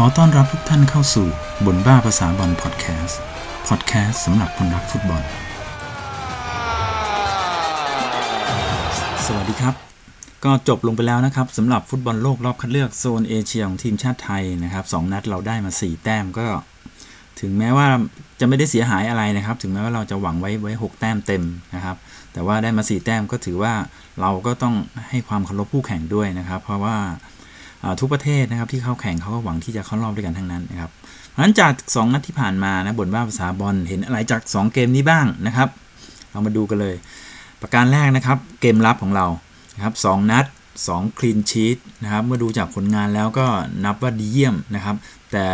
ขอต้อนรับทุกท่านเข้าสู่บนบ้าภาษาบอลพอดแคสต์พอดแคสต์สำหรับคนรักฟุตบอล สวัสดีครับ ก็จบลงไปแล้วนะครับสำหรับฟุตบอลโลกรอบคัดเลือกโซนเอเชียของทีมชาติไทยนะครับสองนัดเราได้มา 4 แต้มก็ ถึงแม้ว่าจะไม่ได้เสียหายอะไรนะครับ ถึงแม้ว่าเราจะหวังไว้ไว้ 6 แต้มเต็มนะครับ แต่ว่าได้มา 4 แต้มก็ถือว่าเราก็ต้องให้ความเคารพผู้แข่งด้วยนะครับ เพราะว่าอ่า ทุกประเทศนะครับที่เข้าแข่งเขาก็หวังที่จะเข้ารอบด้วยกันทั้งนั้นนะครับหลังจาก 2 นัดที่ผ่านมานะบนว่าภาษาบอลเห็นอะไรจาก 2 เกมนี้บ้างนะครับเรามาดูกันเลย ประการแรกนะครับเกมรับของเรานะครับสองนัด2คลีนชีตนะครับเมื่อดูจากผลงานแล้วก็นับว่าดีเยี่ยมนะครับ แต่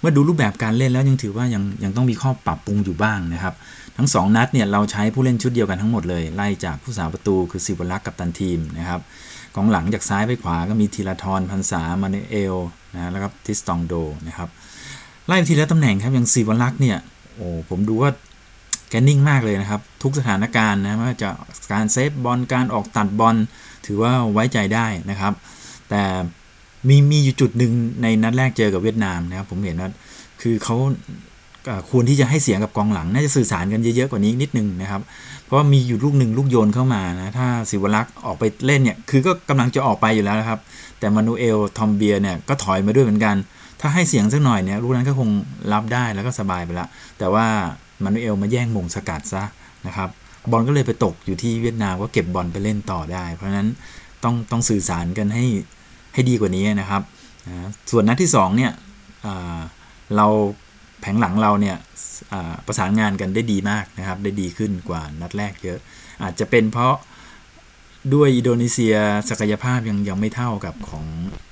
เมื่อดูรูปแบบการเล่นแล้วยังถือว่ายังยังต้องมีข้อปรับปรุงอยู่บ้างนะครับ ทั้ง 2 นัดเนี่ยเราใช้ผู้เล่นชุดเดียวกันทั้งหมดเลย ไล่จากผู้สาประตูคือสิวรักษ์กับตันทีมนะครับ กองหลังจากซ้ายไปขวาก็มีธีรทรพันษามาเนเอลนะแล้วก็ทิสตองโดนะครับไล่ทีละตำแหน่งครับอย่างสิวรักษ์เนี่ยโอ้ผมดูว่าแกนิ่งมากเลยนะครับ ทุกสถานการณ์นะไม่ว่าจะการเซฟบอลการออกตัดบอลถือว่าไว้ใจได้นะครับ แต่มีมีอยู่จุดหนึ่งในนัดแรกเจอกับเวียดนามนะครับ ผมเห็นว่าคือเขา ควรที่จะให้เสียงกับกองหลัง น่าจะสื่อสารกันเยอะๆกว่านี้นิดนึงนะครับ เพราะว่ามีอยู่ลูกหนึ่งลูกโยนเข้ามานะ ถ้าสิวรักษ์ออกไปเล่นเนี่ย คือก็กำลังจะออกไปอยู่แล้วนะครับ แต่มานูเอล ทอมเบียเนี่ยก็ถอยมาด้วยเหมือนกัน ถ้าให้เสียงสักหน่อยเนี่ยลูกนั้นก็คงรับได้แล้วก็สบายไปละ แต่ว่ามานูเอลมาแย่งมงสกัดซะนะครับ บอลก็เลยไปตกอยู่ที่เวียดนามก็เก็บบอลไปเล่นต่อได้ เพราะฉะนั้นต้องต้องสื่อสารกันให้ให้ดีกว่านี้นะครับนะส่วนนัดที่สองเนี่ยเรา แผงหลังเราเนี่ยประสานงานกันได้ดีมากนะครับ ได้ดีขึ้นกว่านัดแรกเยอะ อาจจะเป็นเพราะด้วยอินโดนีเซียศักยภาพยังยังไม่เท่ากับของ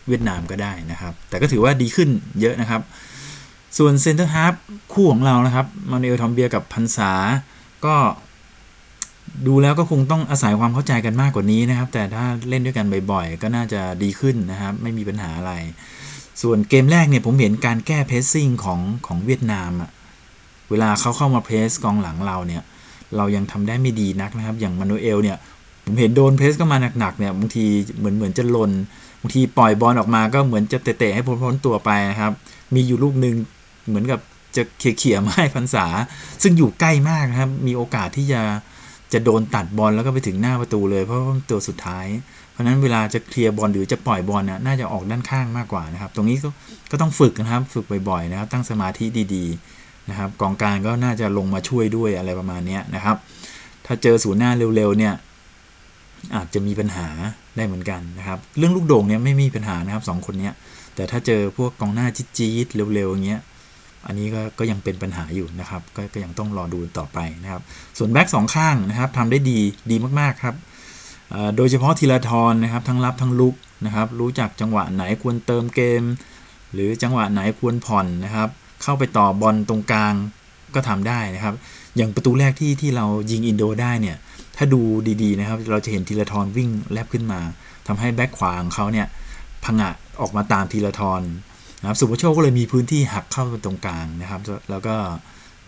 เวียดนามก็ได้นะครับ แต่ก็ถือว่าดีขึ้นเยอะนะครับ ส่วนเซนเตอร์ฮาล์ฟคู่ของเรานะครับมานูเอลทอมเบียร์กับพรรษาก็ดูแล้วก็คงต้องอาศัยความเข้าใจกันมากกว่านี้นะครับ แต่ถ้าเล่นด้วยกันบ่อยๆ ก็น่าจะดีขึ้นนะครับ ไม่มีปัญหาอะไร ส่วนเกมแรกเนี่ยผมเห็นการแก้เพสซิ่งของของเวียดนามอะเวลาเขาเข้ามาเพสกองหลังเราเนี่ย เรายังทำได้ไม่ดีนักนะครับ อย่างมานูเอลเนี่ย ผมเห็นโดนเพสก็มาหนักๆเนี่ยบางทีเหมือนเหมือนจะลนบางทีปล่อยบอลออกมาก็เหมือนจะเตะๆให้พ้นๆตัวไปนะครับ มีอยู่ลูกหนึ่งเหมือนกับจะเขี่ยๆไม้พันษา ซึ่งอยู่ใกล้มากนะครับ มีโอกาสที่จะ จะโดนตัดบอลแล้วก็ไปถึงหน้าประตูเลยเพราะว่าตัวสุดท้าย เพราะนั้นเวลาจะเคลียร์บอลหรือจะปล่อยบอลน่ะน่าจะออกด้านข้างมากกว่านะครับ ตรงนี้ก็ก็ต้องฝึกนะครับ ฝึกบ่อยๆนะครับ ตั้งสมาธิดีๆนะครับกองกลางก็น่าจะลงมาช่วยด้วยอะไรประมาณนี้นะครับ ถ้าเจอศูนย์หน้าเร็วๆเนี่ยอาจจะมีปัญหาได้เหมือนกันนะครับ เรื่องลูกโด่งเนี่ยไม่มีปัญหานะครับสองคนเนี้ยแต่ถ้าเจอพวกกองหน้าจี๊ดๆเร็วๆอย่างเงี้ย อันนี้ก็ก็ยังเป็นปัญหาอยู่นะครับก็ก็ยังต้องรอดูต่อไปนะครับ ส่วนแบ็กสองข้างนะครับทำได้ดีดีมากๆครับโดยเฉพาะธีราทรนะครับทั้งรับทั้งรุกนะครับ รู้จักจังหวะไหนควรเติมเกม หรือจังหวะไหนควรผ่อนนะครับ เข้าไปต่อบอลตรงกลางก็ทำได้นะครับ อย่างประตูแรกที่ที่เรายิงอินโดได้เนี่ย ถ้าดูดีๆนะครับ เราจะเห็นธีราทรวิ่งแลบขึ้นมาทำให้แบ็คขวาของเขาเนี่ยผงะออกมาตามธีราทรนะครับศุภโชคก็เลยมีพื้นที่หักเข้าไปตรงกลางนะครับ แล้วก็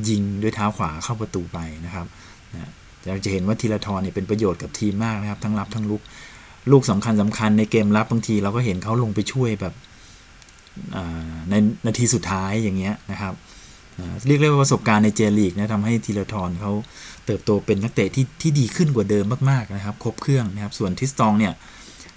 ยิงด้วยเท้าขวาเข้าประตูไปนะครับนะเราจะเห็นว่าธีรทรเนี่ยเป็นประโยชน์กับทีมมากนะครับ ทั้งรับทั้งลุกลูกสำคัญสำคัญในเกมรับบางทีเราก็เห็นเขาลงไปช่วยแบบในนาทีสุดท้ายอย่างเงี้ยนะครับเรียกได้ว่าประสบการณ์ในเจลีกนะทำให้ธีรทรเขาเติบโตเป็นนักเตะที่ที่ดีขึ้นกว่าเดิมมากๆนะครับ ครบเครื่องนะครับ ส่วนทิสตองเนี่ย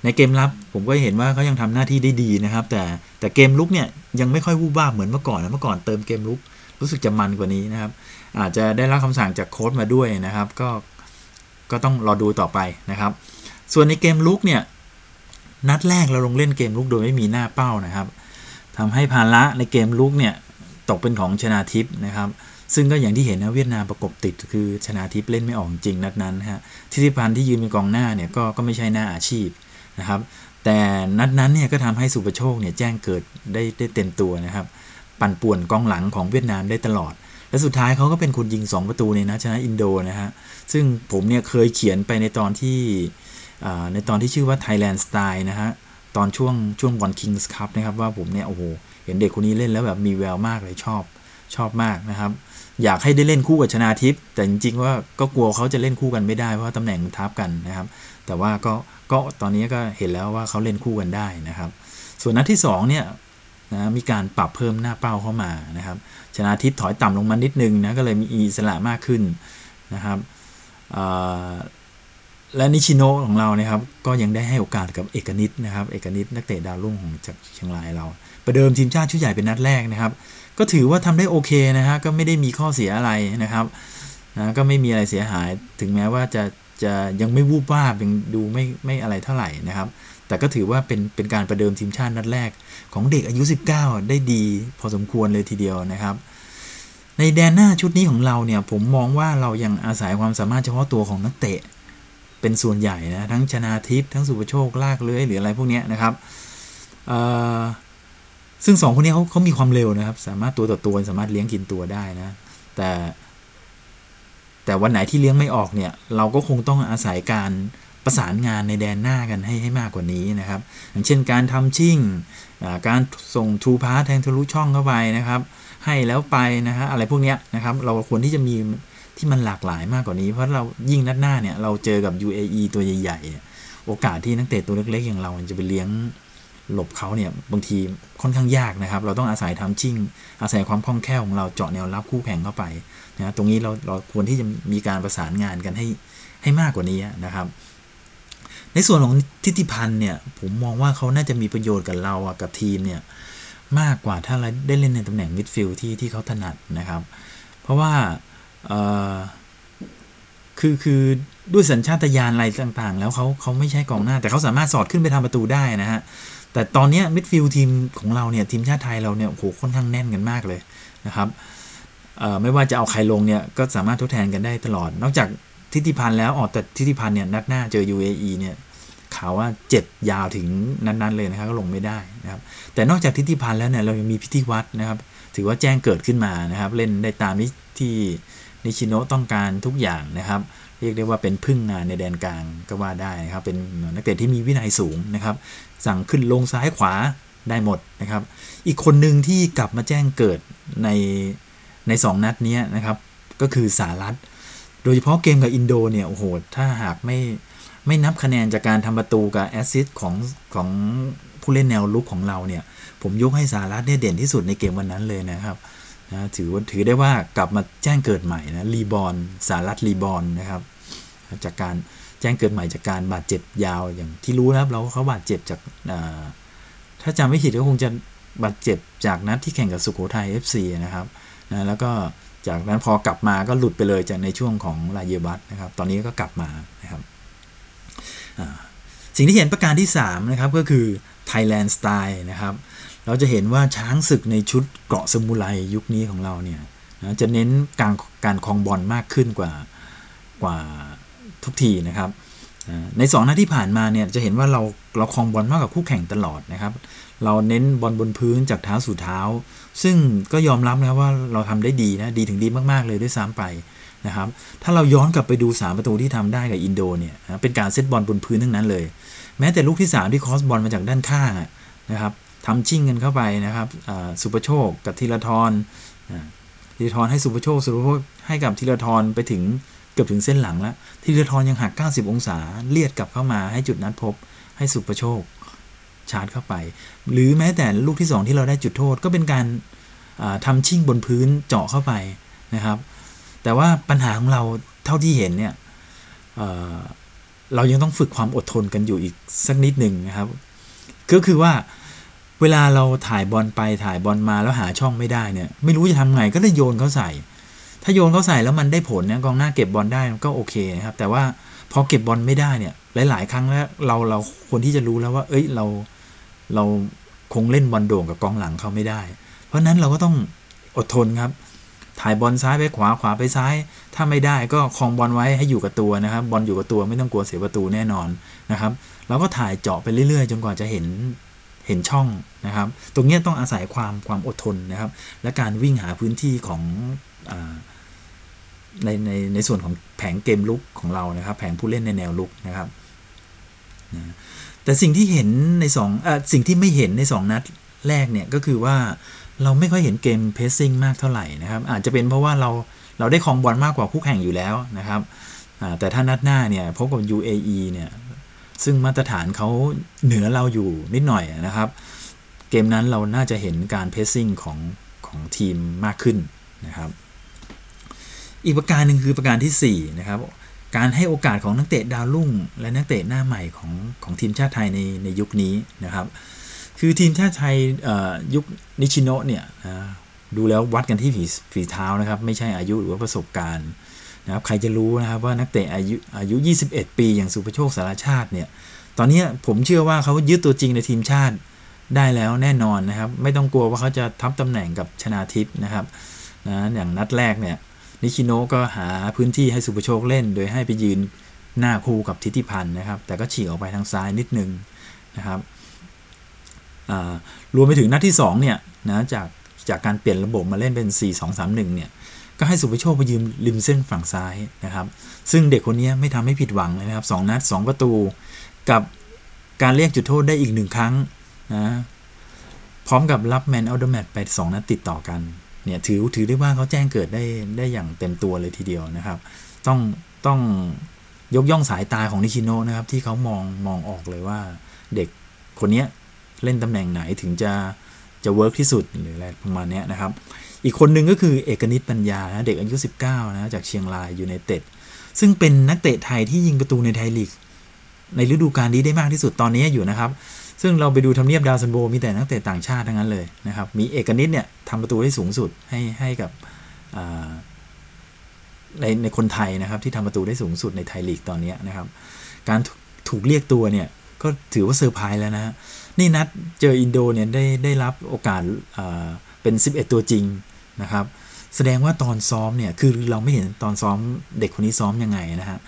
ในเกมรับผมก็เห็นว่าเขายังทำหน้าที่ได้ดีนะครับ แต่แต่เกมลุกเนี่ยยังไม่ค่อยวูบวาบเหมือนเมื่อก่อนนะเมื่อก่อนเติมเกมลุกรู้สึกจะมันกว่านี้นะครับ อาจจะได้รับคำสั่งจากโค้ชมาด้วยนะครับ ก็ก็ต้องรอดูต่อไปนะครับ ส่วนในเกมลุกเนี่ยนัดแรกเราลงเล่นเกมลุกโดยไม่มีหน้าเป้านะครับทำให้ภาระในเกมลุกเนี่ยตกเป็นของชนาทิพย์นะครับ ซึ่งก็อย่างที่เห็นนะเวียดนามประกบติดคือชนาทิพย์เล่นไม่ออกจริงนัดนั้นฮะทิติพันธ์ที่ยืนเป็นกองหน้าเนี่ยก็ก็ไม่ใช่หน้าอาชีพ นะครับ แต่นัดนั้นเนี่ยก็ทำให้สุประโชคเนี่ยแจ้งเกิดได้ได้เต็มตัวนะครับ ปั่นป่วนกองหลังของเวียดนามได้ตลอด และสุดท้ายเขาก็เป็นคนยิง 2 ประตูในนัดชนะอินโดนะฮะซึ่งผมเนี่ยเคยเขียนไปในตอนที่ในตอนที่ชื่อว่า Thailand Style นะฮะตอนช่วงช่วงบอลคิงส์คัพนะครับว่าผมเนี่ยโอ้โหเห็นเด็กคนนี้เล่นแล้วแบบมีแววมากเลยชอบชอบมากนะครับ อยากให้ได้เล่นคู่กับชนาทิพย์แต่จริงๆว่าก็กลัวเขาจะเล่นคู่กันไม่ได้เพราะตำแหน่งมันทับกันนะครับ แต่ว่าก็ก็ตอนนี้ก็เห็นแล้วว่าเขาเล่นคู่กันได้นะครับ ส่วนนัดที่2เนี่ยนะมีการปรับเพิ่มหน้าเป้าเข้ามานะครับชนะทิพย์ถอยต่ำลงมานิดนึงนะก็เลยมีอิสระมากขึ้นนะครับและนิชิโนของเราเนี่ยครับก็ยังได้ให้โอกาสกับเอกนิตนะครับเอกนิตนักเตะดาวรุ่งของจากเชียงรายเราประเดิมทีมชาติชุดใหญ่เป็นนัดแรกนะครับ ก็ถือว่าทำได้โอเคนะฮะก็ไม่ได้มีข้อเสียอะไรนะครับนะก็ไม่มีอะไรเสียหายถึงแม้ว่าจะ จะยังไม่วูบวาบยังดูไม่ไม่อะไรเท่าไหร่นะครับ แต่ก็ถือว่าเป็นเป็นการประเดิมทีมชาตินัดแรก ของเด็กอายุ 19 ได้ดีพอสมควรเลยทีเดียวนะครับ ในแดนหน้าชุดนี้ของเราเนี่ยผมมองว่าเรายังอาศัยความสามารถเฉพาะตัวของนักเตะ เป็นส่วนใหญ่นะทั้งชนาทิพย์ทั้งสุภโชคลากเลื้อยหรืออะไรพวกนี้นะครับซึ่งสองคนนี้เขาเขามีความเร็วนะครับ สามารถตัวต่อตัวสามารถเลี้ยงกินตัวได้นะแต่ แต่วันไหนที่เลี้ยงไม่ออกเนี่ย เราก็คงต้องอาศัยการประสานงานในแดนหน้ากันให้ให้มากกว่านี้นะครับ อย่างเช่นการทำชิ่ง การส่งทูพาร์แทงทะลุช่องเข้าไปนะครับ ให้แล้วไปนะฮะอะไรพวกเนี้ยนะครับ เราควรที่จะมีที่มันหลากหลายมากกว่านี้ เพราะเรายิ่งนัดหน้าเนี่ยเราเจอกับ UAE ตัวใหญ่ๆ โอกาสที่นักเตะตัวเล็กๆ อย่างเราจะไปเลี้ยงหลบเขาเนี่ยบางทีค่อนข้างยากนะครับ เราต้องอาศัยทำชิ่ง อาศัยความคล่องแคล่วของเราเจาะแนวรับคู่แข่งเข้าไป นะตรงนี้เราเราควรที่จะมีการประสานงานกันให้ให้มากกว่านี้นะครับ ในส่วนของทิติพันธ์เนี่ยผมมองว่าเขาน่าจะมีประโยชน์กับเรากับทีมเนี่ยมากกว่าถ้าเราได้เล่นในตำแหน่งมิดฟิลด์ที่ที่เขาถนัดนะครับ เพราะว่าคือคือด้วยสัญชาตญาณอะไรต่างๆ แล้วเขาเขาไม่ใช่กองหน้า แต่เขาสามารถสอดขึ้นไปทำประตูได้นะฮะแต่ตอนนี้มิดฟิลด์ทีมของเราเนี่ยทีมชาติไทยเราเนี่ยโหค่อนข้างแน่นกันมากเลยนะครับ ไม่ว่าจะเอาใครลงเนี่ยก็สามารถทดแทนกันได้ตลอด นอกจากทิติพันธ์แล้วออกแต่ทิติพันธ์เนี่ยนัดหน้าเจอ UAE เนี่ยข่าวว่าเจ็บยาวถึงนั้น ๆ เลยนะครับก็ลงไม่ได้นะครับ แต่นอกจากทิติพันธ์แล้วเนี่ยเรายังมีพิธีวัดนะครับ ถือว่าแจ้งเกิดขึ้นมานะครับ เล่นได้ตามที่นิชิโนะต้องการทุกอย่างนะครับ เรียกได้ว่าเป็นพึ่งงานในแดนกลางก็ว่าได้นะครับ เป็นนักเตะที่มีวินัยสูงนะครับ สั่งขึ้นลงซ้ายขวาได้หมดนะครับ อีกคนหนึ่งที่กลับมาแจ้งเกิดใน ใน 2 นัดนี้นะครับ ก็คือสารัช โดยเฉพาะเกมกับอินโดเนี่ยโอ้โหถ้าหากไม่ไม่นับคะแนนจากการทำประตูกับแอสซิสของของผู้เล่นแนวรุกของเราเนี่ย ผมยกให้สารัชเนี่ยเด่นที่สุดในเกมวันนั้นเลยนะครับนะถือว่าถือได้ว่ากลับมาแจ้งเกิดใหม่นะ rebornสารัฐรีบอลนะครับ จากการแจ้งเกิดใหม่จากการบาดเจ็บยาวอย่างที่รู้นะครับเราเขาบาดเจ็บจากถ้าจำไม่ผิดก็คงจะบาดเจ็บจากนัดที่แข่งกับสุโขทัย FC นะครับ นะแล้วก็จากนั้นพอกลับมาก็หลุดไปเลยจากในช่วงของลายเยบัตนะครับ ตอนนี้ก็กลับมานะครับสิ่งที่เห็นประการที่3นะครับก็คือ Thailand Style นะครับ เราจะเห็นว่าช้างศึกในชุดเกราะสมุไรยุคนี้ของเราเนี่ยนะจะเน้นการการคลองบอลมากขึ้นกว่ากว่าทุกทีนะครับ ในสองนัดที่ผ่านมาเนี่ยจะเห็นว่าเราเราคลองบอลมากกว่าคู่แข่งตลอดนะครับ เราเน้นบอลบนพื้นจากเท้าสู่เท้า ซึ่งก็ยอมรับนะว่าเราทำได้ดีนะดีถึงดีมากๆเลยด้วยซ้ำไปนะครับถ้าเราย้อนกลับไปดู 3 ประตูที่ทำได้กับอินโดเนี่ยเป็นการเซตบอลบนพื้นทั้งนั้นเลย แม้แต่ลูกที่ 3 ที่คอสบอลมาจากด้านข้างนะครับทำชิ่งกันเข้าไปนะครับสุปโชคกับธีรทรธีรทรให้สุปโชคสุปโชคให้กับธีรทรไปถึงเกือบถึงเส้นหลังแล้วทีรทรยังหัก 90 องศาเลียดกลับเข้ามาให้จุดนัดพบให้สุประโชค ชาร์จเข้าไป หรือแม้แต่ลูกที่ 2 ที่เราได้จุดโทษก็เป็นการทำชิ่งบนพื้นเจาะเข้าไปนะครับ แต่ว่าปัญหาของเราเท่าที่เห็นเนี่ยเเรายังต้องฝึกความอดทนกันอยู่อีกสักนิดหนึ่งนะครับ ก็คือว่าเวลาเราถ่ายบอลไปถ่ายบอลมาแล้วหาช่องไม่ได้เนี่ย ไม่รู้จะทำไงก็เลยโยนเขาใส่ ถ้าโยนเขาใส่แล้วมันได้ผลเนี่ยกองหน้าเก็บบอลได้ก็โอเคนะครับ แต่ว่าพอเก็บบอลไม่ได้เนี่ย หลาย ๆ ครั้งแล้วเราเราควรที่จะรู้แล้วว่า เอ้ยเรา เราคงเล่นบอลโด่งกับกองหลังเขาไม่ได้ เพราะนั้นเราก็ต้องอดทนครับ ถ่ายบอลซ้ายไปขวาขวาไปซ้าย ถ้าไม่ได้ก็คลองบอลไว้ให้อยู่กับตัวนะครับ บอลอยู่กับตัวไม่ต้องกลัวเสียประตูแน่นอนนะครับ เราก็ถ่ายเจาะไปเรื่อยๆ จนกว่าจะเห็นเห็นช่องนะครับ ตรงนี้ต้องอาศัยความความอดทนนะครับ และการวิ่งหาพื้นที่ของอในในในส่วนของแผงเกมลุกของเรานะครับ แผงผู้เล่นในแนวลุกนะครับ แต่สิ่งที่เห็นในสองอสิ่งที่ไม่เห็นใน 2 นัดแรกเนี่ยก็คือว่าเราไม่ค่อยเห็นเกมเพสซิ่งมากเท่าไหร่นะครับ อาจจะเป็นเพราะว่าเราเราได้คองบอลมากกว่าคู่แข่งอยู่แล้วนะครับแต่ถ้านัดหน้าเนี่ยพบกับ UAE เนี่ยซึ่งมาตรฐานเขาเหนือเราอยู่นิดหน่อยนะครับ เกมนั้นเราน่าจะเห็นการเพสซิ่งของของทีมมากขึ้นนะครับ อีกประการหนึ่งคือประการที่4นะครับ การให้โอกาสของนักเตะดาวรุ่ง และนักเตะหน้าใหม่ของของทีมชาติไทยในในยุคนี้นะครับ คือทีมชาติไทยยุคนิชิโนะเนี่ยดูแล้ววัดกันที่ฝีฝีเท้านะครับ ไม่ใช่อายุหรือว่าประสบการณ์นะครับใครจะรู้นะครับว่านักเตะอายุอายุ 21 ปีอย่างสุภโชคสารชาติเนี่ยตอนนี้ผมเชื่อว่าเขายึดตัวจริงในทีมชาติได้แล้วแน่นอนนะครับ ไม่ต้องกลัวว่าเขาจะทับตำแหน่งกับชนาทิพย์นะครับนะอย่างนัดแรกเนี่ย นิชิโนก็หาพื้นที่ให้สุภโชคเล่น โดยให้ไปยืนหน้าคู่กับทิติพันธ์นะครับ แต่ก็ฉีกออกไปทางซ้ายนิดนึงนะครับรวมไปถึงนัดที่2เนี่ยนะจากจากการเปลี่ยนระบบมาเล่นเป็น 4 2 3 1เนี่ยก็ให้สุภโชคไปยืมริมเส้นฝั่งซ้ายนะครับ ซึ่งเด็กคนนี้ไม่ทำให้ผิดหวังเลยนะครับ2นัด 2 ประตู กับการเรียกจุดโทษได้อีกหนึ่งครั้งนะพร้อมกับรับแมนอัลเดอร์แมตไป 2 นัดติดต่อกัน เนี่ยถือถือได้ว่าเขาแจ้งเกิดได้ได้อย่างเต็มตัวเลยทีเดียวนะครับ ต้องต้องยกย่องสายตาของนิชิโนนะครับ ที่เขามองมองออกเลยว่า เด็กคนนี้เล่นตำแหน่งไหนถึงจะจะ work ที่สุดหรืออะไรประมาณนี้นะครับ อีกคนนึงก็คือเอกนิษฐ์ ปัญญานะเด็กอายุ 19 นะจากเชียงรายอยู่ในเต็ดซึ่งเป็นนักเตะไทยที่ยิงประตูในไทยลีกในฤดูกาลนี้ได้มากที่สุดตอนนี้อยู่นะครับ ซึ่งเราไปดูทำเนียบดาวซัลโวมีแต่นักเตะต่างชาติทั้งนั้นเลยนะครับ มีเอกนิษฐ์เนี่ยทำประตูได้สูงสุดให้ให้กับในในคนไทยนะครับที่ทำประตูได้สูงสุดในไทยลีกตอนนี้นะครับ การถูกเรียกตัวเนี่ยก็ถือว่าเซอร์ไพรส์แล้วนะนี่นัดเจออินโดเนี่ยได้ได้รับโอกาสเป็น 11 ตัวจริงนะครับ แสดงว่าตอนซ้อมเนี่ยคือเราไม่เห็นตอนซ้อมเด็กคนนี้ซ้อมยังไงนะฮะ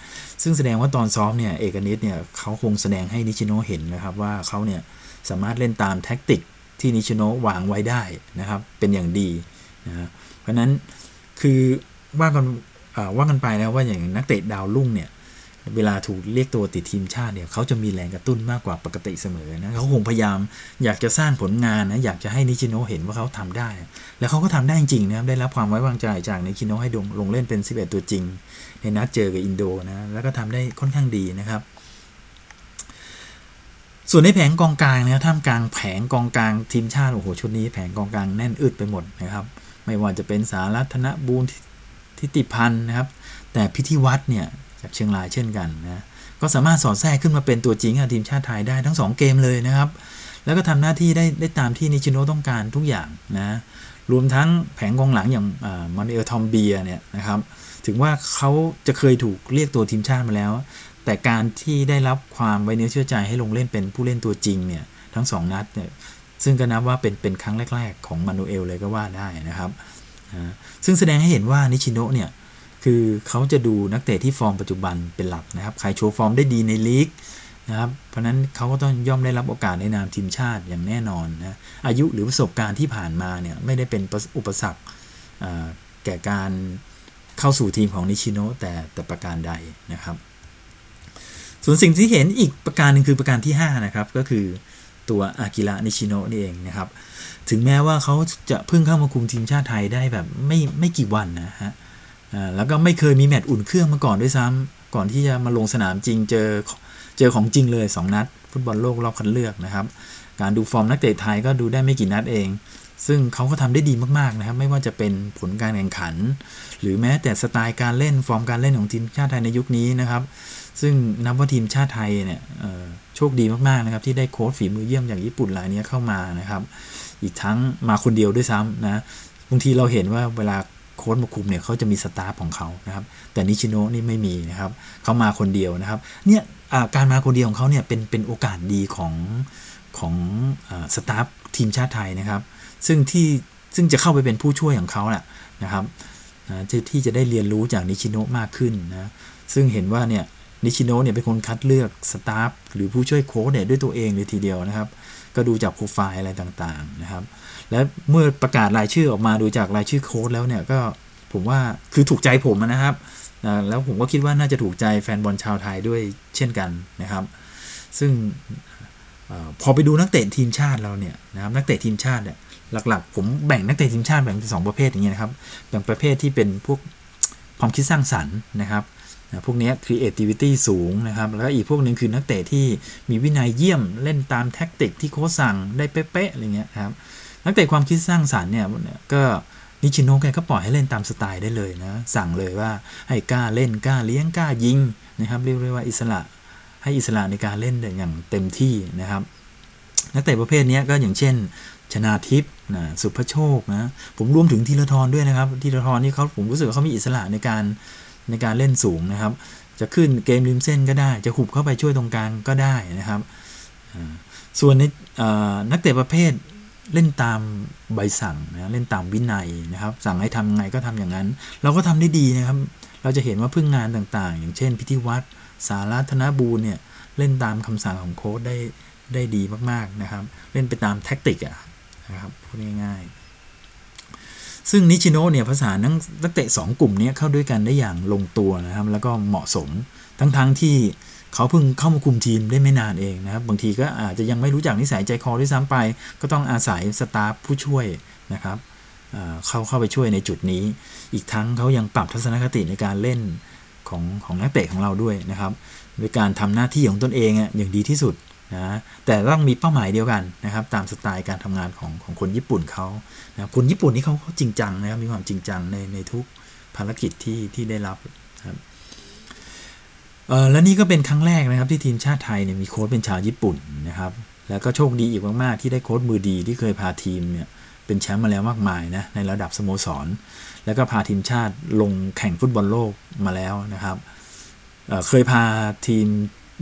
ซึ่งแสดงว่าตอนซ้อมเนี่ยเอกนิษฐ์เนี่ยเขาคงแสดงให้นิชิโนเห็นนะครับว่าเขาเนี่ยสามารถเล่นตามแท็กติกที่นิชิโนวางไว้ได้นะครับ เป็นอย่างดีนะเพราะนั้นคือว่ากันว่ากันไปแล้วว่าอย่างนักเตะดาวรุ่งเนี่ย เวลาถูกเรียกตัวติดทีมชาติเนี่ยเขาจะมีแรงกระตุ้นมากกว่าปกติเสมอนะเขาคงพยายามอยากจะสร้างผลงานนะอยากจะให้นิชิโนเห็นว่าเขาทำได้ แล้วเขาก็ทำได้จริงนะครับได้รับความไว้วางใจจากนิชิโนให้ลงเล่นเป็น 11 ตัวจริง ในนัดเจอกับอินโดนะแล้วก็ทำได้ค่อนข้างดีนะครับส่วนในแผงกองกลางนะท่ามกลางแผงกองกลางทีมชาติโอ้โหชุดนี้แผงกองกลางแน่นอึดไปหมดนะครับ ไม่ว่าจะเป็นสารัตนบูรทิติพันธ์นะครับ แต่พิธีวัตรเนี่ย จากเชียงรายเช่นกันนะก็สามารถสอดแทรกขึ้นมาเป็นตัวจริงกับทีมชาติไทยได้ทั้ง 2 เกมเลยนะครับ แล้วก็ทำหน้าที่ได้ได้ตามที่นิชิโนต้องการทุกอย่างนะรวมทั้งแผงกองหลังอย่างมอนเอลทอมเบียเนี่ยนะครับถึงว่าเขาจะเคยถูกเรียกตัวทีมชาติมาแล้ว แต่การที่ได้รับความไว้เนื้อเชื่อใจให้ลงเล่นเป็นผู้เล่นตัวจริงเนี่ยทั้ง 2 นัดเนี่ยซึ่งก็นับว่าเป็นเป็นครั้งแรก ๆ ของมานูเอลเลยก็ว่าได้นะครับ ซึ่งแสดงให้เห็นว่านิชิโนเนี่ย คือเขาจะดูนักเตะที่ฟอร์มปัจจุบันเป็นหลักนะครับ ใครโชว์ฟอร์มได้ดีในลีกนะครับ เพราะนั้นเขาก็ต้องย่อมได้รับโอกาสในนามทีมชาติอย่างแน่นอนนะ อายุหรือประสบการณ์ที่ผ่านมาเนี่ยไม่ได้เป็นอุปสรรคแก่การเข้าสู่ทีมของนิชิโนแต่แต่ประการใดนะครับ ส่วนสิ่งที่เห็นอีกประการหนึ่งคือประการที่ 5 นะครับก็คือตัวอากิระนิชิโนะนี่เองนะครับ ถึงแม้ว่าเขาจะเพิ่งเข้ามาคุมทีมชาติไทยได้แบบไม่ไม่กี่วันนะฮะ แล้วก็ไม่เคยมีแมตช์อุ่นเครื่องมาก่อนด้วยซ้ำก่อนที่จะมาลงสนามจริงเจอเจอของจริงเลย 2 นัด ฟุตบอลโลกรอบคัดเลือกนะครับ การดูฟอร์มนักเตะไทยก็ดูได้ไม่กี่นัดเอง ซึ่งเขาก็ทำได้ดีมากๆนะครับ ไม่ว่าจะเป็นผลการแข่งขัน หรือแม้แต่สไตล์การเล่นฟอร์มการเล่นของทีมชาติไทยในยุคนี้นะครับ ซึ่งนับว่าทีมชาติไทยเนี่ยโชคดีมากๆนะครับที่ได้โค้ชฝีมือเยี่ยมอย่างญี่ปุ่นรายนี้เข้ามานะครับ อีกทั้งมาคนเดียวด้วยซ้ำนะบางทีเราเห็นว่าเวลา โค้ชมาคุมเนี่ยเขาจะมีสตาฟของเขานะครับ แต่นิชิโนะนี่ไม่มีนะครับเขามาคนเดียวนะครับ เนี่ยการมาคนเดียวของเขาเนี่ยเป็นเป็นโอกาสดีของของสตาฟทีมชาติไทยนะครับ ซึ่งที่ซึ่งจะเข้าไปเป็นผู้ช่วยของเขาแหละนะครับที่จะได้เรียนรู้จากนิชิโนะมากขึ้นนะซึ่งเห็นว่าเนี่ยนิชิโนะเนี่ยเป็นคนคัดเลือกสตาฟหรือผู้ช่วยโค้ชเนี่ยด้วยตัวเองเลยทีเดียวนะครับ ก็ดูจากโปรไฟล์อะไรต่างๆนะครับ และเมื่อประกาศรายชื่อออกมาดูจากรายชื่อโค้ชแล้วเนี่ยก็ผมว่าคือถูกใจผมนะครับ แล้วผมก็คิดว่าน่าจะถูกใจแฟนบอลชาวไทยด้วยเช่นกันนะครับ ซึ่งอพอไปดูนักเตะทีมชาติเราเนี่ยนะครับนักเตะทีมชาติเนี่ยหลักๆ ผมแบ่งนักเตะทีมชาติแบ่งเป็นสองประเภทอย่างเงี้ยนะครับแบ่งประเภทที่เป็นพวกความคิดสร้างสรรค์นะครับนะพวกนี้ creativity สูงนะครับ แล้วก็อีกพวกหนึ่งคือนักเตะที่มีวินัยเยี่ยมเล่นตามแท็กติกที่โค้ชสั่งได้เป๊ะๆอะไรเงี้ยครับ นักเตะความคิดสร้างสรรค์เนี่ยก็นิชิโนะแกก็ปล่อยให้เล่นตามสไตล์ได้เลยนะ สั่งเลยว่าให้กล้าเล่นกล้าเลี้ยงกล้ายิงนะครับเรียกว่าอิสระให้อิสระในการเล่นอย่างเต็มที่นะครับ นักเตะประเภทนี้ก็อย่างเช่น ชนาทิพย์นะสุภโชคนะผมรวมถึงธีรทรด้วยนะครับธีรทรนี่เขาผมรู้สึกว่าเขามีอิสระในการในการเล่นสูงนะครับ จะขึ้นเกมริมเส้นก็ได้ จะหุบเข้าไปช่วยตรงกลางก็ได้นะครับ ส่วนในนักเตะประเภท เล่นตามใบสั่งนะเล่นตามวินัยนะครับ สั่งให้ทำยังไงก็ทำอย่างนั้น เราก็ทำได้ดีนะครับ เราจะเห็นว่าพึ่งงานต่างๆ อย่างเช่น พิธีวัตรสารัธนบูรเนี่ยเล่นตามคำสั่งของโค้ชได้ได้ดีมากๆนะครับ เล่นไปตามแท็กติกอะนะครับพูดง่ายๆ ซึ่งนิชิโนะเนี่ยภาษานักนักเตะ2กลุ่มนี้เข้าด้วยกันได้อย่างลงตัวนะครับ แล้วก็เหมาะสมทั้งๆทที่ เขาเพิ่งเข้ามาคุมทีมได้ไม่นานเองนะครับ บางทีก็อาจจะยังไม่รู้จักนิสัยใจคอด้วยซ้ำไป ก็ต้องอาศัยสตาฟผู้ช่วยนะครับเข้าเข้าไปช่วยในจุดนี้ อีกทั้งเขายังปรับทัศนคติในการเล่นของของนักเตะของเราด้วยนะครับโดยการทำหน้าที่ของตนเองอย่างดีที่สุดนะแต่ต้องมีเป้าหมายเดียวกันนะครับ ตามสไตล์การทำงานของของคนญี่ปุ่นเขานะคนญี่ปุ่นนี่เขาเขาจริงจังนะครับมีความจริงจังในในทุกภารกิจที่ที่ได้รับครับ และนี่ก็เป็นครั้งแรกนะครับที่ทีมชาติไทยเนี่ยมีโค้ชเป็นชาวญี่ปุ่นนะครับ แล้วก็โชคดีอีกมาก ๆ ที่ได้โค้ชมือดีที่เคยพาทีมเนี่ยเป็นแชมป์มาแล้วมากมายนะในระดับสโมสร แล้วก็พาทีมชาติลงแข่งฟุตบอลโลกมาแล้วนะครับเเคยพาทีม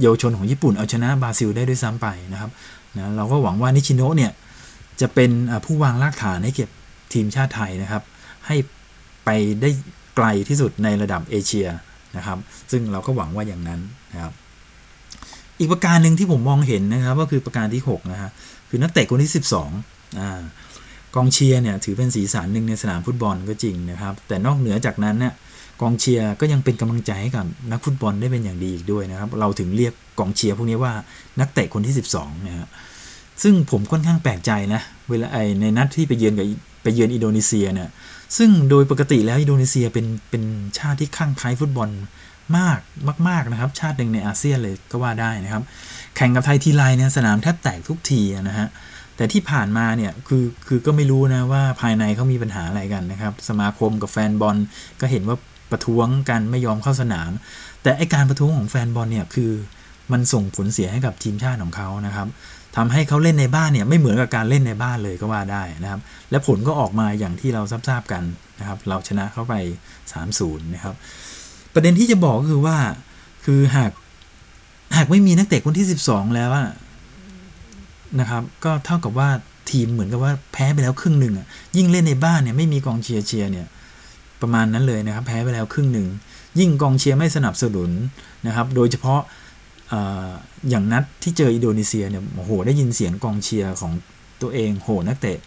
เยาวชนของญี่ปุ่นเอาชนะบราซิลได้ด้วยซ้ำไปนะครับนะเราก็หวังว่านิชิโนะเนี่ยจะเป็นผู้วางรากฐานให้เก็บทีมชาติไทยนะครับ ให้ไปได้ไกลที่สุดในระดับเอเชีย นะครับ ซึ่งเราก็หวังว่าอย่างนั้นนะครับ อีกประการหนึ่งที่ผมมองเห็นนะครับก็คือประการที่6นะฮะคือนักเตะคนที่ 12อ่ากองเชียร์เนี่ยถือเป็นสีสันหนึ่งในสนามฟุตบอลก็จริงนะครับ แต่นอกเหนือจากนั้นเนี่ยกองเชียร์ก็ยังเป็นกำลังใจให้กับนักฟุตบอลได้เป็นอย่างดีอีกด้วยนะครับ เราถึงเรียกกองเชียร์พวกนี้ว่านักเตะคนที่ 12นะฮะซึ่งผมค่อนข้างแปลกใจนะเวลาไอในนัดที่ไปเยือนกับไปเยือนอินโดนีเซียเนี่ย ซึ่งโดยปกติแล้วอินโดนีเซียเป็นเป็นชาติที่ข้างไคล้ฟุตบอลมากมาก ๆนะครับ ชาติหนึ่งในอาเซียนเลยก็ว่าได้นะครับ แข่งกับไทยทีไรเนี่ยสนามแทบแตกทุกทีนะฮะแต่ที่ผ่านมาเนี่ยคือคือก็ไม่รู้นะว่าภายในเขามีปัญหาอะไรกันนะครับ สมาคมกับแฟนบอลก็เห็นว่าประท้วงกันไม่ยอมเข้าสนาม แต่ไอการประท้วงของแฟนบอลเนี่ยคือมันส่งผลเสียให้กับทีมชาติของเขานะครับ ทำให้เขาเล่นในบ้านเนี่ยไม่เหมือนกับการเล่นในบ้านเลยก็ว่าได้นะครับ และผลก็ออกมาอย่างที่เราทราบกันนะครับ เราชนะเข้าไป 3-0 นะครับ ประเด็นที่จะบอกก็คือว่า คือหากหากไม่มีนักเตะคนที่ 12 แล้วนะครับ ก็เท่ากับว่าทีมเหมือนกับว่าแพ้ไปแล้วครึ่งหนึ่งอะยิ่งเล่นในบ้านเนี่ยไม่มีกองเชียร์เชียร์เนี่ยประมาณนั้นเลยนะครับ แพ้ไปแล้วครึ่งหนึ่งยิ่งกองเชียร์ไม่สนับสนุนนะครับ โดยเฉพาะ อย่างนัดที่เจออินโดนีเซียเนี่ยโหได้ยินเสียงกองเชียร์ของตัวเองโหนักเตะ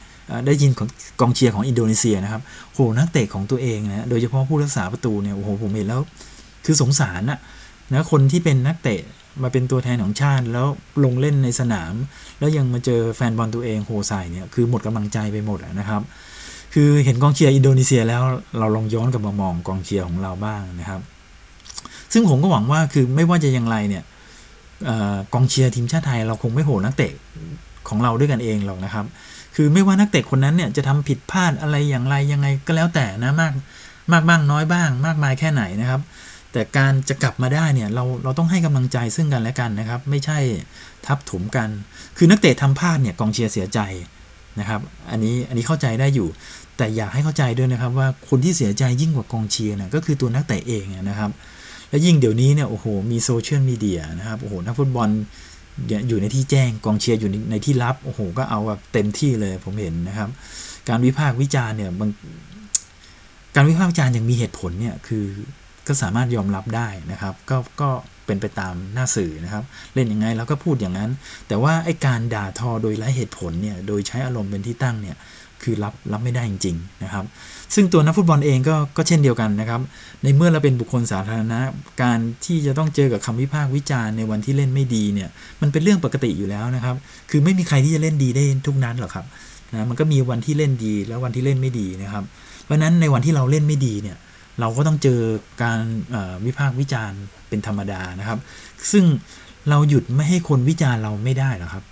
ได้ยินของกองเชียร์ของอินโดนีเซียนะครับโหนักเตะของตัวเองนะโดยเฉพาะผู้รักษาประตูเนี่ยโอ้โหผมเห็นแล้ว คือสงสารนะนะคนที่เป็นนักเตะมาเป็นตัวแทนของชาติแล้วลงเล่นในสนาม แล้วยังมาเจอแฟนบอลตัวเองโหใส่เนี่ยคือหมดกำลังใจไปหมดนะครับ คือเห็นกองเชียร์อินโดนีเซียแล้วเราลองย้อนกลับมามองกองเชียร์ของเราบ้างนะครับ ซึ่งผมก็หวังว่าคือไม่ว่าจะอย่างไรเนี่ย กองเชียร์ทีมชาติไทยเราคงไม่โหนักเตะของเราด้วยกันเองหรอกนะครับ คือไม่ว่านักเตะคนนั้นเนี่ยจะทำผิดพลาดอะไรอย่างไรยังไงก็แล้วแต่นะมากมากบ้างน้อยบ้าง มากมายแค่ไหนนะครับ แต่การจะกลับมาได้เนี่ยเราเราต้องให้กำลังใจซึ่งกันและกันนะครับ ไม่ใช่ทับถมกัน คือนักเตะทำพลาดเนี่ยกองเชียร์เสียใจนะครับ อันนี้อันนี้เข้าใจได้อยู่ แต่อยากให้เข้าใจด้วยนะครับว่าคนที่เสียใจยิ่งกว่ากองเชียร์นะก็คือตัวนักเตะเองนะครับ และยิ่งเดี๋ยวนี้เนี่ยโอ้โหมีโซเชียลมีเดียนะครับโอ้โหนักฟุตบอลอยู่ในที่แจ้งกองเชียร์อยู่ในที่ลับโอ้โหก็เอาแบบเต็มที่เลยผมเห็นนะครับ การวิพากษ์วิจารณ์เนี่ยบางการวิพากษ์วิจารณ์อย่างมีเหตุผลเนี่ยคือก็สามารถยอมรับได้นะครับ ก็ก็เป็นไปตามหน้าสื่อนะครับ เล่นยังไงเราก็พูดอย่างนั้น แต่ว่าไอ้การด่าทอโดยไร้เหตุผลเนี่ยโดยใช้อารมณ์เป็นที่ตั้งเนี่ย คือรับรับไม่ได้จริงๆนะครับ ซึ่งตัวนักฟุตบอลเองก็ก็เช่นเดียวกันนะครับ ในเมื่อเราเป็นบุคคลสาธารณะการที่จะต้องเจอกับคำวิพากษ์วิจารณ์ในวันที่เล่นไม่ดีเนี่ยมันเป็นเรื่องปกติอยู่แล้วนะครับ คือไม่มีใครที่จะเล่นดีได้ทุกนั้นหรอกครับนะมันก็มีวันที่เล่นดีแล้ววันที่เล่นไม่ดีนะครับ เพราะฉะนั้นในวันที่เราเล่นไม่ดีเนี่ยเราก็ต้องเจอการวิพากษ์วิจารณ์เป็นธรรมดานะครับ ซึ่งเราหยุดไม่ให้คนวิจารณ์เราไม่ได้หรอกครับ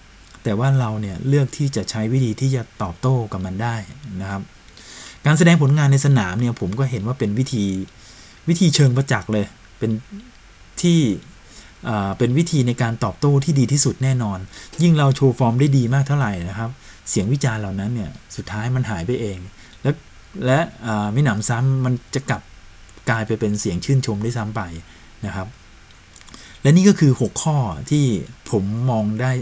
แต่ว่าเราเนี่ยเลือกที่จะใช้วิธีที่จะตอบโต้กับมันได้นะครับ การแสดงผลงานในสนามเนี่ยผมก็เห็นว่าเป็นวิธีวิธีเชิงประจักษ์เลย เป็นที่เป็นวิธีในการตอบโต้ที่ดีที่สุดแน่นอน ยิ่งเราโชว์ฟอร์มได้ดีมากเท่าไหร่นะครับ เสียงวิจารณ์เหล่านั้นเนี่ยสุดท้ายมันหายไปเอง และและเอ่อมิหนำซ้ำมันจะกลับกลายไปเป็นเสียงชื่นชมได้ซ้ำไปนะครับ และนี่ก็คือ 6 ข้อที่ผมมองได้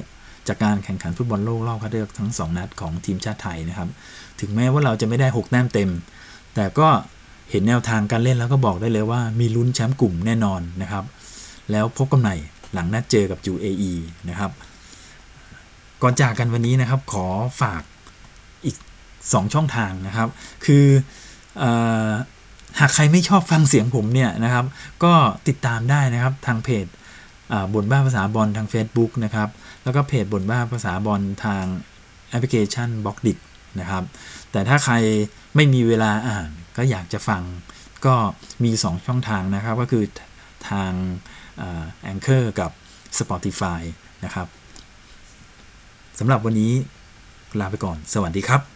จากการแข่งขันฟุตบอลโลกรอบคัดเลือกทั้ง 2 นัดของทีมชาติไทยนะครับ ถึงแม้ว่าเราจะไม่ได้ 6 แต้มเต็ม แต่ก็เห็นแนวทางการเล่นแล้วก็บอกได้เลยว่ามีลุ้นแชมป์กลุ่มแน่นอนนะครับ แล้วพบกันใหม่หลังนัดเจอกับ UAE นะครับ ก่อนจากกันวันนี้นะครับ ขอฝากอีก 2 ช่องทางนะครับ คืออหากใครไม่ชอบฟังเสียงผมเนี่ยนะครับ ก็ติดตามได้นะครับทางเพจ บนบ้าภาษาบอลทาง Facebook นะครับ แล้วก็เพจบนบ้าภาษาบอลทางแอปพลิเคชัน Blockdit นะครับ แต่ถ้าใครไม่มีเวลาอ่านก็อยากจะฟังก็มี 2 ช่องทางนะครับ ก็คือทาง Anchor กับ Spotify นะครับสำหรับวันนี้ลาไปก่อน สวัสดีครับ